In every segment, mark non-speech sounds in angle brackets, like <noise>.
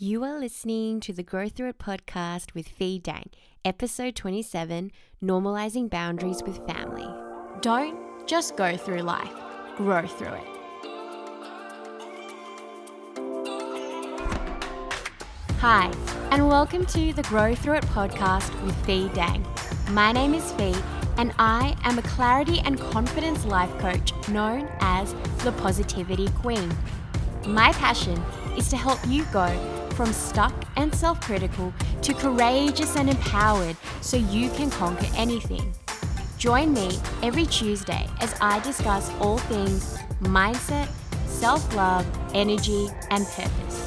You are listening to the Grow Through It podcast with Fee Dang, episode 27 Normalizing Boundaries with Family. Don't just go through life, grow through it. Hi, and welcome to the Grow Through It podcast with Fee Dang. My name is Fee, and I am a clarity and confidence life coach known as the Positivity Queen. My passion is to help you go from stuck and self critical to courageous and empowered so you can conquer anything. Join me every Tuesday as I discuss all things mindset, self love, energy, and purpose.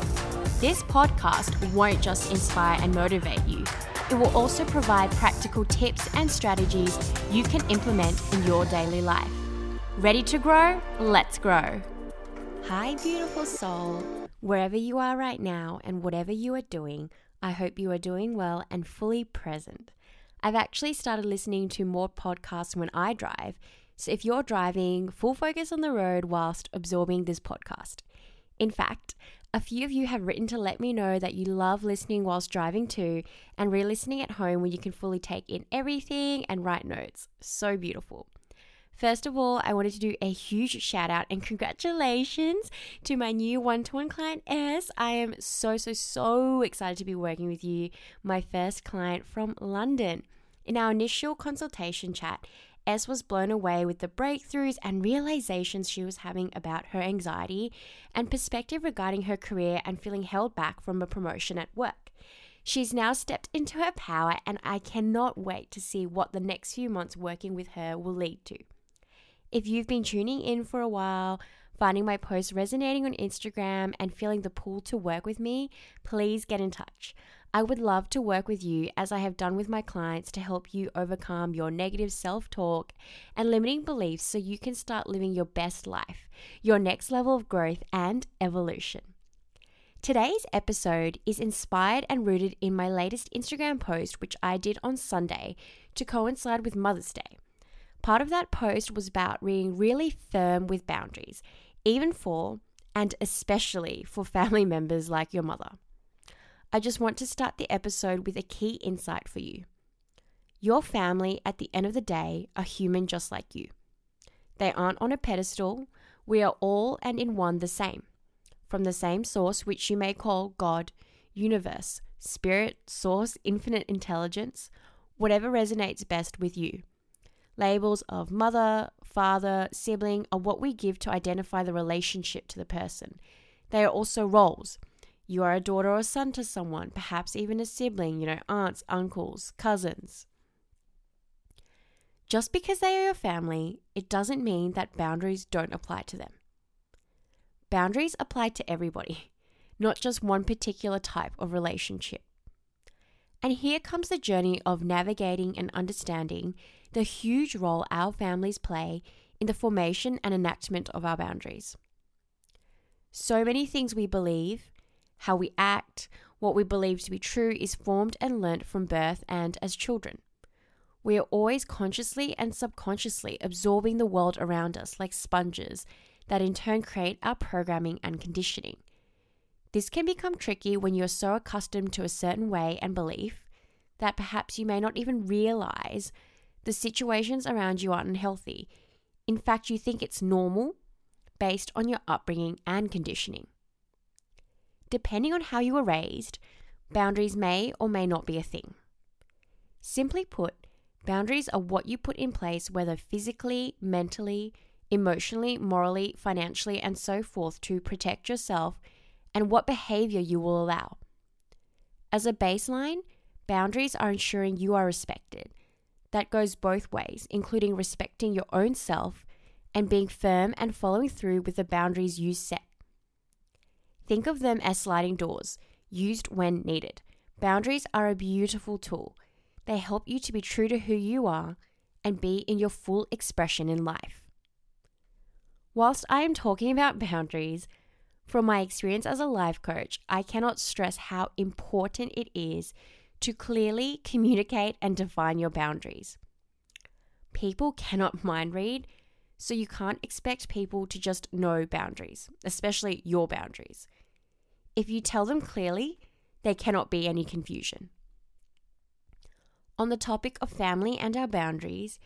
This podcast won't just inspire and motivate you, it will also provide practical tips and strategies you can implement in your daily life. Ready to grow? Let's grow. Hi, beautiful soul. Wherever you are right now and whatever you are doing, I hope you are doing well and fully present. I've actually started listening to more podcasts when I drive. So if you're driving, full focus on the road whilst absorbing this podcast. In fact, a few of you have written to let me know that you love listening whilst driving too, and re listening at home where you can fully take in everything and write notes. So beautiful. First of all, I wanted to do a huge shout out and congratulations to my new one to one client, S. I am so, so, so excited to be working with you, my first client from London. In our initial consultation chat, S was blown away with the breakthroughs and realizations she was having about her anxiety and perspective regarding her career and feeling held back from a promotion at work. She's now stepped into her power, and I cannot wait to see what the next few months working with her will lead to. If you've been tuning in for a while, finding my posts resonating on Instagram, and feeling the pull to work with me, please get in touch. I would love to work with you as I have done with my clients to help you overcome your negative self talk and limiting beliefs so you can start living your best life, your next level of growth and evolution. Today's episode is inspired and rooted in my latest Instagram post, which I did on Sunday to coincide with Mother's Day. Part of that post was about being really firm with boundaries, even for and especially for family <laughs> members like your mother. I just want to start the episode with a key insight for you. Your family, at the end of the day, are human just like you. They aren't on a pedestal. We are all and in one the same. From the same source, which you may call God, universe, spirit, source, infinite intelligence, whatever resonates best with you. Labels of mother, father, sibling are what we give to identify the relationship to the person. They are also roles. You are a daughter or son to someone, perhaps even a sibling, you know, aunts, uncles, cousins. Just because they are your family, it doesn't mean that boundaries don't apply to them. Boundaries apply to everybody, <laughs> not just one particular type of relationship. And here comes the journey of navigating and understanding the huge role our families play in the formation and enactment of our boundaries. So many things we believe, how we act, what we believe to be true is formed and learnt from birth and as children. We are always consciously and subconsciously absorbing the world around us like sponges that in turn create our programming and conditioning. This can become tricky when you're so accustomed to a certain way and belief that perhaps you may not even realize the situations around you are unhealthy. In fact, you think it's normal based on your upbringing and conditioning. Depending on how you were raised, boundaries may or may not be a thing. Simply put, boundaries are what you put in place, whether physically, mentally, emotionally, morally, financially, and so forth, to protect yourself and what behavior you will allow. As a baseline, boundaries are ensuring you are respected. That goes both ways, including respecting your own self and being firm and following through with the boundaries you set. Think of them as sliding doors, used when needed. Boundaries are a beautiful tool. They help you to be true to who you are and be in your full expression in life. Whilst I am talking about <laughs> boundaries, from my experience as a life coach, I cannot stress how important it is to clearly communicate and define your boundaries. People cannot mind read, so you can't expect people to just know boundaries, especially your boundaries. If you tell them clearly, there cannot be any confusion. On the topic of family and our boundaries,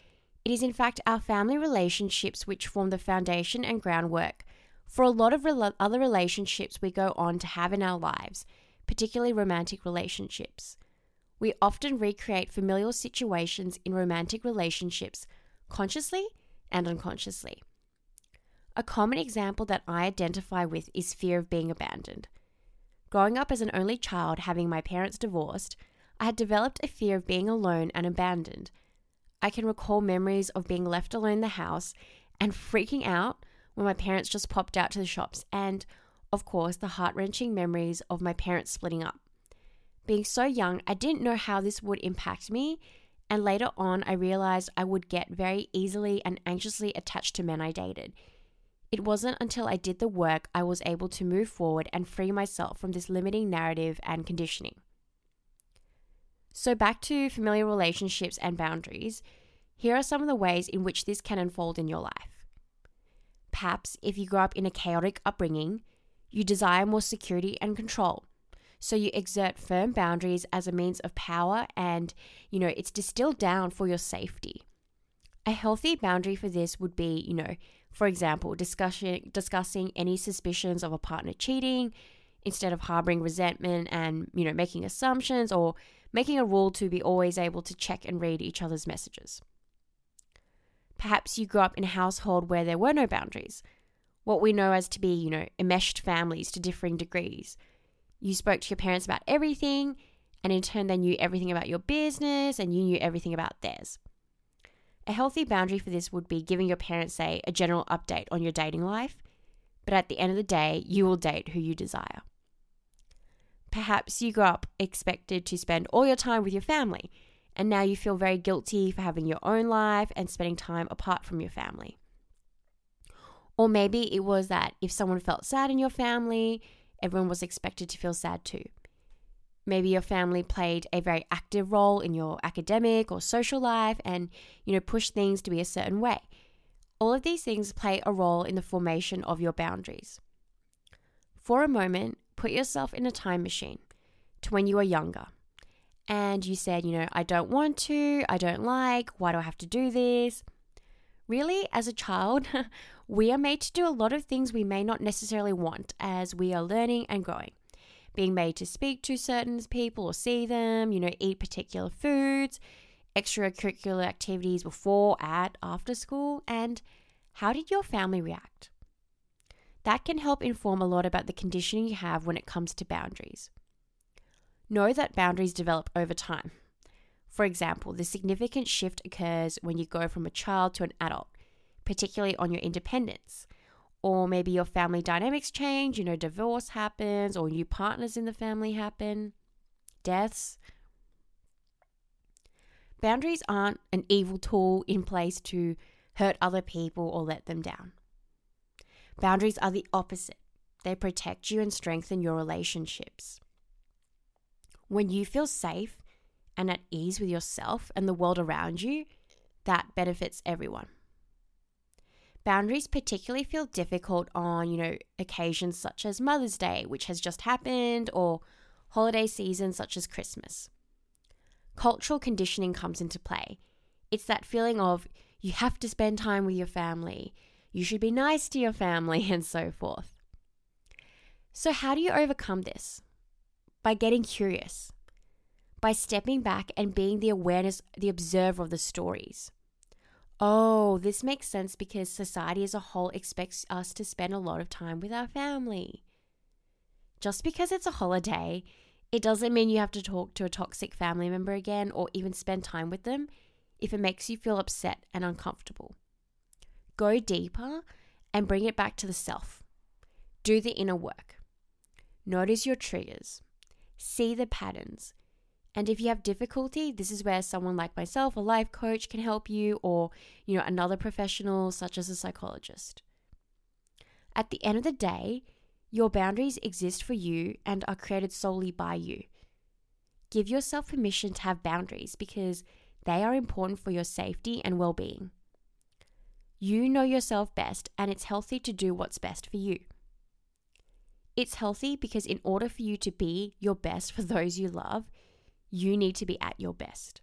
it is in fact our family relationships which form the foundation and groundwork for a lot of re- other relationships we go on to have in our lives, particularly romantic relationships. We often recreate familial situations in romantic relationships consciously and unconsciously. A common example that I identify with is fear of being abandoned. Growing up as an only child, having my parents divorced, I had developed a fear of being alone and abandoned. I can recall memories of being left alone in the house and freaking out when my parents just popped out to the shops, and, of course, the heart wrenching memories of my parents splitting up. Being so young, I didn't know how this would impact me, and later on, I realized I would get very easily and anxiously attached to men I dated. It wasn't until I did the work I was able to move forward and free myself from this limiting narrative and conditioning. So, back to familiar relationships and boundaries, here are some of the ways in which this can unfold in your life. Perhaps if you grow up in a chaotic upbringing, you desire more security and control. So you exert firm boundaries as a means of power and, you know, it's distilled down for your safety. A healthy boundary for this would be, you know, for example, discussing discussing any suspicions of a partner cheating instead of harboring resentment and, you know, making assumptions or making a rule to be always able to check and read each other's messages. Perhaps you grew up in a household where there were no boundaries, what we know as to be, you know, enmeshed families to differing degrees. You spoke to your parents about everything, and in turn, they knew everything about your business and you knew everything about theirs. A healthy boundary for this would be giving your parents, say, a general update on your dating life, but at the end of the day, you will date who you desire. Perhaps you grew up expected to spend all your time with your family, and now you feel very guilty for having your own life and spending time apart from your family. Or maybe it was that if someone felt sad in your family, everyone was expected to feel sad too. Maybe your family played a very active role in your academic or social life and, you know, pushed things to be a certain way. All of these things play a role in the formation of your boundaries. For a moment, put yourself in a time machine to when you were younger and you said, you know, I don't want to, I don't like, why do I have to do this? Really, as a child, <laughs> we are made to do a lot of things we may not necessarily want as we are learning and growing. Being made to speak to certain people or see them, you know, eat particular foods, extracurricular activities before, at, after school, and how did your family react? That can help inform a lot about the conditioning you have when it comes to boundaries. Know that boundaries develop over time. For example, the significant shift occurs when you go from a child to an adult, particularly on your independence. Or maybe your family dynamics change, you know, divorce happens, or new partners in the family happen, deaths. Boundaries aren't an evil tool in place to hurt other people or let them down. Boundaries are the opposite, they protect you and strengthen your relationships. When you feel safe and at ease with yourself and the world around you, that benefits everyone. Boundaries particularly feel difficult on, you know, occasions such as Mother's Day, which has just happened, or holiday seasons such as Christmas. Cultural conditioning comes into play. It's that feeling of you have to spend time with your family, you should be nice to your family, <laughs> and so forth. So, how do you overcome this? By getting curious, by stepping back and being the awareness, the observer of the stories. Oh, this makes sense because society as a whole expects us to spend a lot of time with our family. Just because it's a holiday, it doesn't mean you have to talk to a toxic family member again or even spend time with them if it makes you feel upset and uncomfortable. Go deeper and bring it back to the self. Do the inner work. Notice your triggers. See the patterns. And if you have difficulty, this is where someone like myself, a life coach, can help you, or you know, another professional such as a psychologist. At the end of the day, your boundaries exist for you and are created solely by you. Give yourself permission to have boundaries because they are important for your safety and well being. You know yourself best, and it's healthy to do what's best for you. It's healthy because in order for you to be your best for <laughs> those you love, you need to be at your best.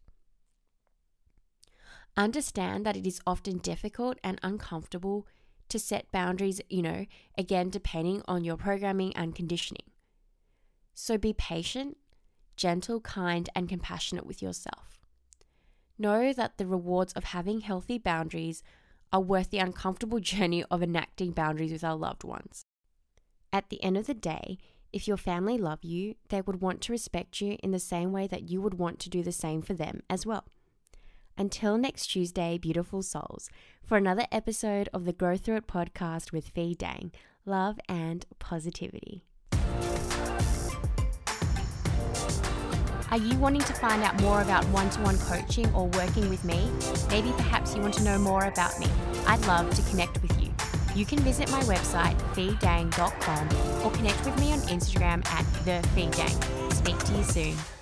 Understand that it is often difficult and uncomfortable to set boundaries, you know, again, depending on your programming and conditioning. So be patient, gentle, kind, and compassionate with yourself. Know that the rewards of having healthy boundaries are worth the uncomfortable <laughs> journey of enacting boundaries with our loved ones. At the end of the day, if your family love you, they would want to respect you in the same way that you would want to do the same for them as well. Until next Tuesday, beautiful souls, for another episode of the Grow Through It podcast with Fee Dang, love and positivity. Are you wanting to find out more about one to one coaching or working with me? Maybe perhaps you want to know more about me. I'd love to connect with you. You can visit my website, feedang.com, or connect with me on Instagram at thefeedang. Speak to you soon.